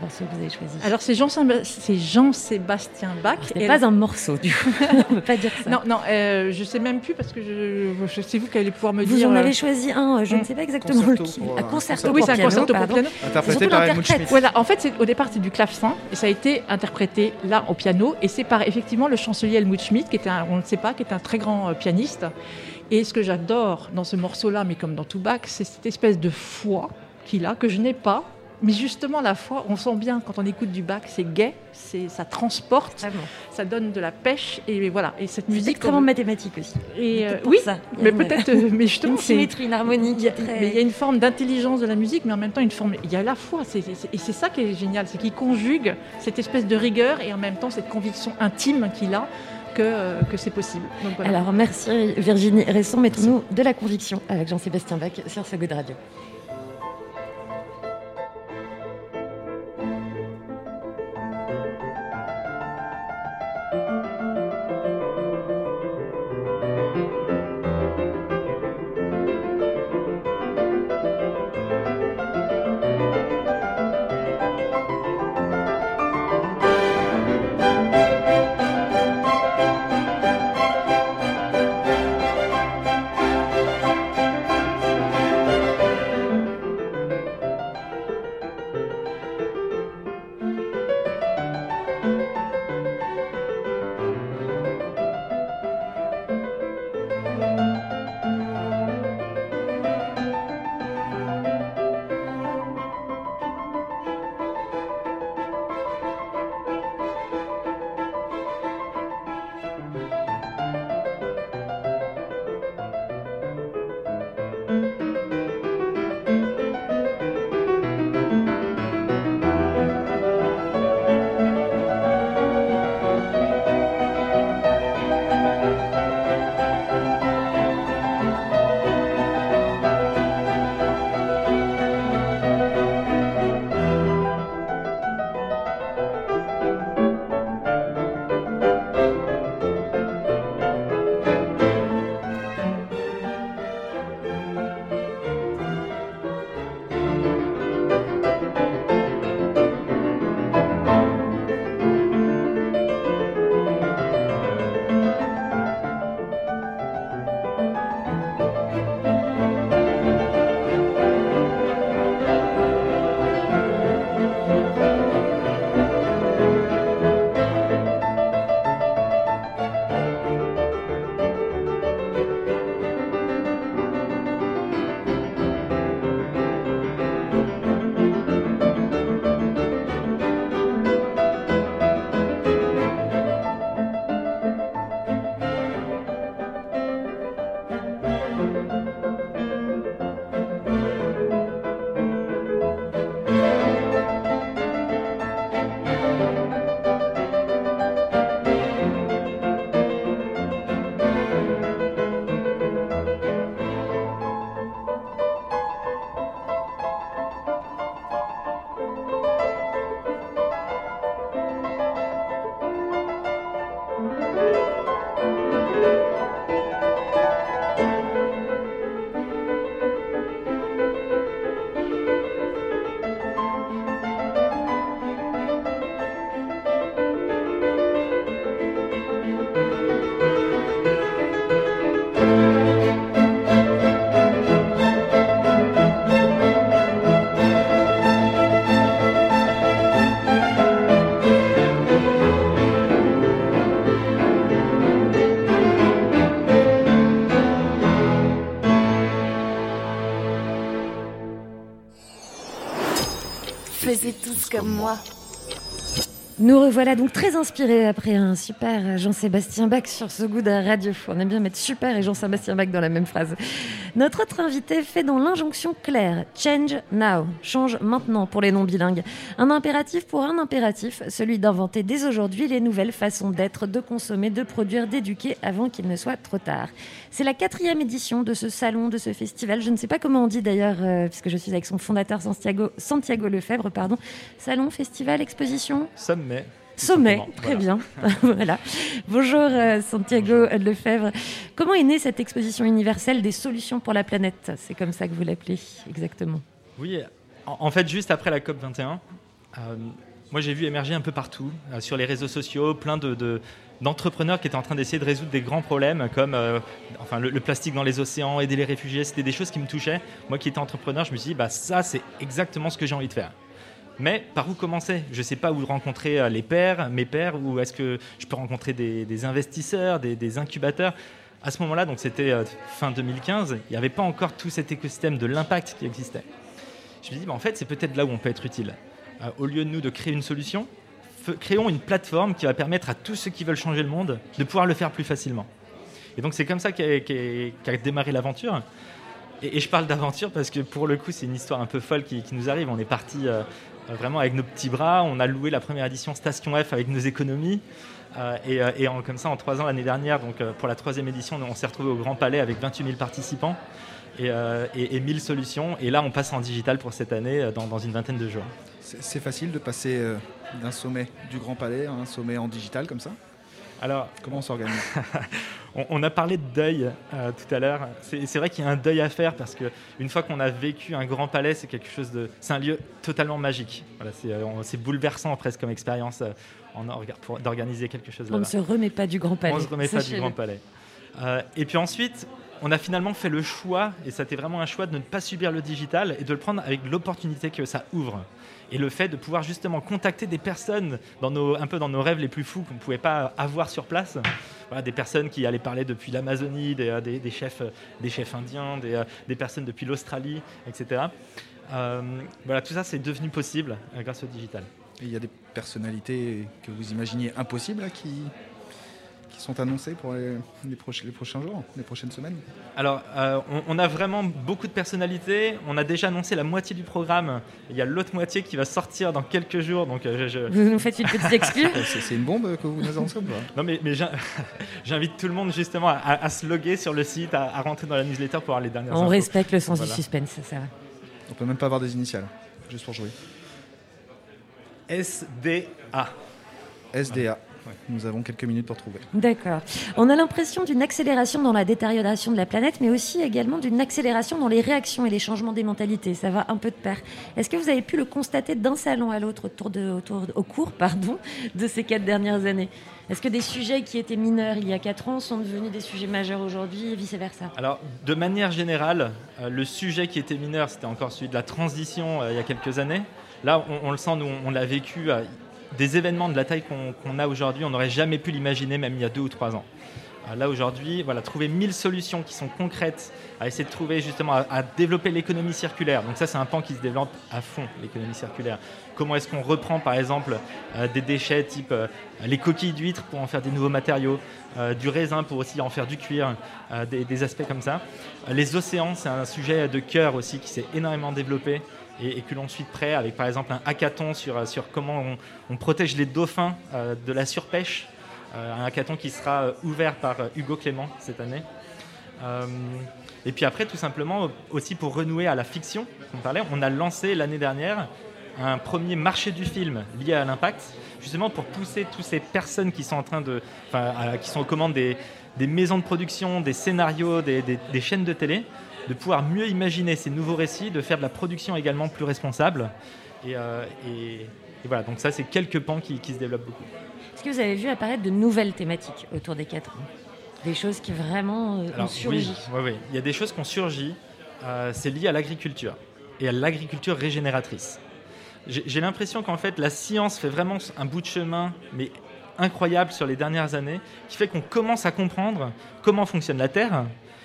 morceau que vous avez choisi? Alors c'est Jean c'est Jean-Sébastien Bach. Ce n'est Et- pas un morceau, du coup. on ne peut pas dire ça. Non, non, euh, je sais même plus parce que je, je- c'est vous qui allez pouvoir me Vous dire. en euh, avez choisi un, je ne hmm. sais pas exactement Concerto lequel. pour, Un euh, concerto Oui, pour c'est un piano, concerto pour piano. Interprété Surtout par Helmut l'interprète. Schmidt. Voilà, en fait, au départ, c'est du clavecin et ça a été interprété là au piano et c'est par effectivement le chancelier Helmut Schmidt, qui était un, on ne sait pas, qui est un très grand euh, pianiste. Et ce que j'adore dans ce morceau-là, mais comme dans tout Bach, c'est cette espèce de foi qu'il a que je n'ai pas. Mais justement, la foi, on sent bien quand on écoute du Bach, c'est gai, c'est ça transporte, Vraiment. ça donne de la pêche et voilà. Et cette C'est musique, extrêmement mathématique aussi. et euh, oui, ça. Il y a mais une- peut-être, euh, mais justement, Une symétrie, une harmonie. qui est très- mais il y a une forme d'intelligence de la musique, mais en même temps une forme. Il y a la foi, c'est- c'est- et c'est ça qui est génial, c'est qu'il conjugue cette espèce de rigueur et en même temps cette conviction intime qu'il a que, euh, que c'est possible. Alors merci Virginie Resson, mettons-nous de la conviction avec Jean-Sébastien Bach sur ce de radio. Comme moi. Nous revoilà donc très inspirés après un super Jean-Sébastien Bach sur ce goût de radio. On aime bien mettre super et Jean-Sébastien Bach dans la même phrase. Notre autre invité fait dans l'injonction claire Change now, change maintenant pour les non bilingues. Un impératif pour un impératif, celui d'inventer dès aujourd'hui les nouvelles façons d'être, de consommer, de produire, d'éduquer avant qu'il ne soit trop tard. C'est la quatrième édition de ce salon, de ce festival. Je ne sais pas comment on dit d'ailleurs, euh, puisque je suis avec son fondateur Santiago, Santiago Lefebvre, pardon. Salon, festival, exposition? Sommet. Sommet, très voilà. bien. voilà. Bonjour euh, Santiago Lefebvre. Comment est née cette exposition universelle des solutions pour la planète? C'est comme ça que vous l'appelez exactement. Oui, en, fait, juste après la COP 21, euh, moi j'ai vu émerger un peu partout, euh, sur les réseaux sociaux, plein de, de- d'entrepreneurs qui étaient en train d'essayer de résoudre des grands problèmes comme euh, enfin, le, le plastique dans les océans, aider les réfugiés. C'était des choses qui me touchaient. Moi qui étais entrepreneur, je me suis dit, bah, ça c'est exactement ce que j'ai envie de faire. Mais par où commencer? Je ne sais pas où rencontrer euh, les pairs, mes pairs, ou est-ce que je peux rencontrer des, investisseurs, des, incubateurs? À ce moment-là, donc c'était euh, fin 2015, il n'y avait pas encore tout cet écosystème de l'impact qui existait. Je me dis, bah, en fait, c'est peut-être là où on peut être utile. Euh, au lieu de nous de créer une solution, créons une plateforme qui va permettre à tous ceux qui veulent changer le monde de pouvoir le faire plus facilement. Et donc c'est comme ça qu'a qu'a démarré l'aventure. Et, je parle d'aventure parce que pour le coup, c'est une histoire un peu folle qui, nous arrive. On est parti vraiment avec nos petits bras. On a loué la première édition Station F avec nos économies. Euh, et euh, comme ça, en trois ans l'année dernière, donc euh, pour la troisième édition, on s'est retrouvé au Grand Palais avec 28 000 participants et, euh, et, et 1000 solutions. Et là, on passe en digital pour cette année euh, dans, dans une vingtaine de jours. C'est facile de passer euh, d'un sommet du Grand Palais à un sommet en digital comme ça? Alors, comment on s'organise? On, on a parlé de deuil euh, tout à l'heure. C'est vrai qu'il y a un deuil à faire parce que une fois qu'on a vécu un grand palais, c'est quelque chose de, c'est un lieu totalement magique. Voilà, c'est euh, bouleversant presque comme expérience euh, d'organiser quelque chose On ne se remet pas du Grand Palais. On se remet pas du. Grand Palais. Euh, et puis ensuite, on a finalement fait le choix, et ça c'était vraiment un choix de ne pas subir le digital et de le prendre avec l'opportunité que ça ouvre. Et le fait de pouvoir justement contacter des personnes dans nos, un peu dans nos rêves les plus fous qu'on ne pouvait pas avoir sur place. Voilà, des personnes qui allaient parler depuis l'Amazonie, des, euh, euh, chefs indiens, des, euh, des personnes depuis l'Australie, etc. Voilà, tout ça c'est devenu possible grâce au digital. Il y a des personnalités que vous imaginiez impossibles qui, qui sont annoncées pour les, les proches- les prochains jours, les prochaines semaines Alors, euh, on, on a vraiment beaucoup de personnalités. On a déjà annoncé la moitié du programme. Il y a l'autre moitié qui va sortir dans quelques jours. Donc, euh, je, je- Vous nous faites une petite exclue C'est une bombe que vous nous annoncez ou pas? Non, mais, mais j'in- j'invite tout le monde justement à, à se loguer sur le site, à, à rentrer dans la newsletter pour avoir les dernières On infos. respecte le sens Voilà. du suspense, ça va. On peut même pas avoir des initiales, juste pour jouer. SDA. SDA. Nous avons quelques minutes pour trouver. D'accord. On a l'impression d'une accélération dans la détérioration de la planète, mais aussi également d'une accélération dans les réactions et les changements des mentalités. Ça va un peu de pair. Est-ce que vous avez pu le constater d'un salon à l'autre autour de, autour, au cours pardon, de ces quatre dernières années? Est-ce que des sujets qui étaient mineurs il y a quatre ans sont devenus des sujets majeurs aujourd'hui et vice-versa? Alors, de manière générale, euh, le sujet qui était mineur, c'était encore celui de la transition euh, il y a quelques années. Là, on, on le sent, nous, on, on l'a vécu. Des événements de la taille qu'on a aujourd'hui, on n'aurait jamais pu l'imaginer, même il y a deux ou trois ans. Euh, Là aujourd'hui, voilà, trouver 1000 solutions qui sont concrètes, à essayer de trouver justement à, développer l'économie circulaire. Donc ça, c'est un pan qui se développe à fond, l'économie circulaire. Comment est-ce qu'on reprend par exemple euh, des déchets type euh, les coquilles d'huîtres pour en faire des nouveaux matériaux, du raisin pour aussi en faire du cuir, des, des aspects comme ça. Les océans, c'est un sujet de cœur aussi qui s'est énormément développé et, que l'on suit de près avec par exemple un hackathon sur, sur comment on, protège les dauphins euh, de la surpêche. Euh, un hackathon qui sera euh, ouvert par euh, Hugo Clément cette année. Euh, et puis après, tout simplement, aussi pour renouer à la fiction, on parlait, on a lancé l'année dernière un premier marché du film lié à l'impact, justement pour pousser toutes ces personnes qui sont en train de, enfin, qui sont aux commandes des, maisons de production, des scénarios, des chaînes de télé, de pouvoir mieux imaginer ces nouveaux récits, de faire de la production également plus responsable. Et, euh, et- et voilà, donc ça, c'est quelques pans qui, qui se développent beaucoup. Est-ce que vous avez vu apparaître de nouvelles thématiques autour des quatre ans? Des choses qui vraiment euh, ont surgi oui, oui, oui. il y a des choses qui ont surgi. euh, c'est lié à l'agriculture et à l'agriculture régénératrice. J'ai l'impression qu'en fait, la science fait vraiment un bout de chemin, mais incroyable sur les dernières années, qui fait qu'on commence à comprendre comment fonctionne la Terre.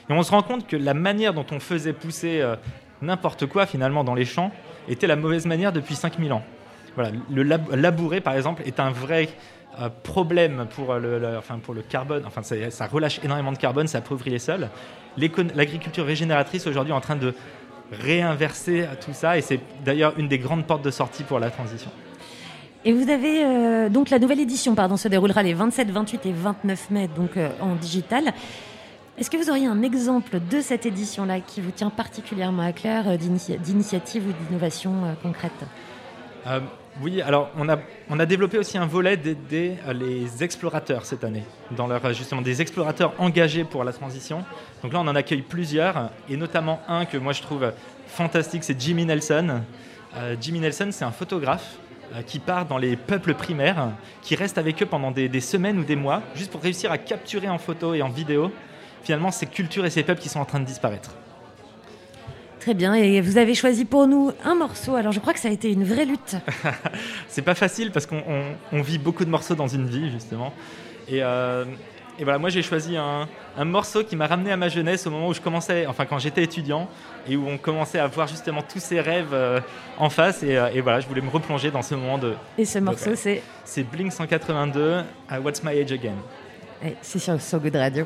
Et on se rend compte que la manière dont on faisait pousser euh, n'importe quoi finalement dans les champs était la mauvaise manière depuis 5000 ans. voilà, le lab- labourer, par exemple, est un vrai euh, problème pour le, le- enfin, pour le carbone. Enfin, ça relâche énormément de carbone, ça appauvrit les sols. L'agriculture régénératrice, aujourd'hui, est en train de réinverser tout ça. Et c'est d'ailleurs une des grandes portes de sortie pour la transition. Et vous avez euh, donc la nouvelle édition, pardon, se déroulera les 27, 28 et 29 mai, donc euh, en digital. Est-ce que vous auriez un exemple de cette édition-là qui vous tient particulièrement à cœur, euh, d'initia- d'initiative ou d'innovation euh, concrète? Euh, oui, alors on a, on a développé aussi un volet d'aider les explorateurs cette année, dans leur, justement des explorateurs engagés pour la transition. Donc là, on en accueille plusieurs, et notamment un que moi je trouve fantastique, c'est Jimmy Nelson. Euh, Jimmy Nelson, c'est un photographe qui part dans les peuples primaires, qui reste avec eux pendant des semaines ou des mois, juste pour réussir à capturer en photo et en vidéo finalement ces cultures et ces peuples qui sont en train de disparaître. Très bien, et vous avez choisi pour nous un morceau. Alors je crois que ça a été une vraie lutte. c'est pas facile parce qu'on on- on vit beaucoup de morceaux dans une vie, justement. Et, euh, et voilà, moi j'ai choisi un, un morceau qui m'a ramené à ma jeunesse au moment où je commençais, enfin quand j'étais étudiant, et où on commençait à voir justement tous ces rêves euh, en face. Et, euh, et voilà, je voulais me replonger dans ce moment de. Et ce morceau, c'est C'est Blink 182, à What's My Age Again. Ouais, C'est sur So Good Radio.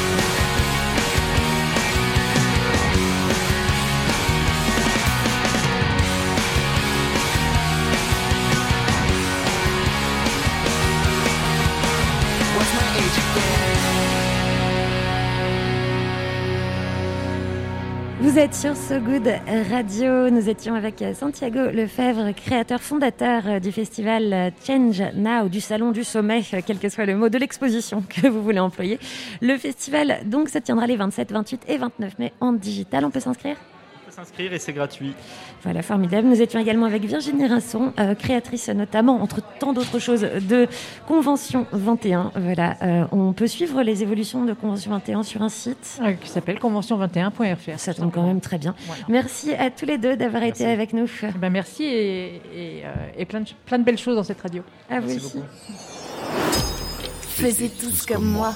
Vous êtes sur So Good Radio. Nous étions avec Santiago Lefebvre, créateur fondateur euh, du festival euh, Change Now, du Salon du Sommet, euh, quel que soit le mot de l'exposition que vous voulez employer. Le festival donc se tiendra les 27, 28 et 29 mai en digital. On peut s'inscrire? S'inscrire et c'est gratuit. Voilà, formidable. Nous étions également avec Virginie Rasson, euh, créatrice notamment, entre tant d'autres choses, de Convention 21. Voilà, euh, on peut suivre les évolutions de Convention 21 sur un site Euh, qui s'appelle convention21.fr. Ça tombe quand même très bien. Merci à tous les deux d'avoir été avec nous. Ben merci et, et, euh, et plein, de, plein de belles choses dans cette radio. À vous aussi. Faisiez tous comme moi.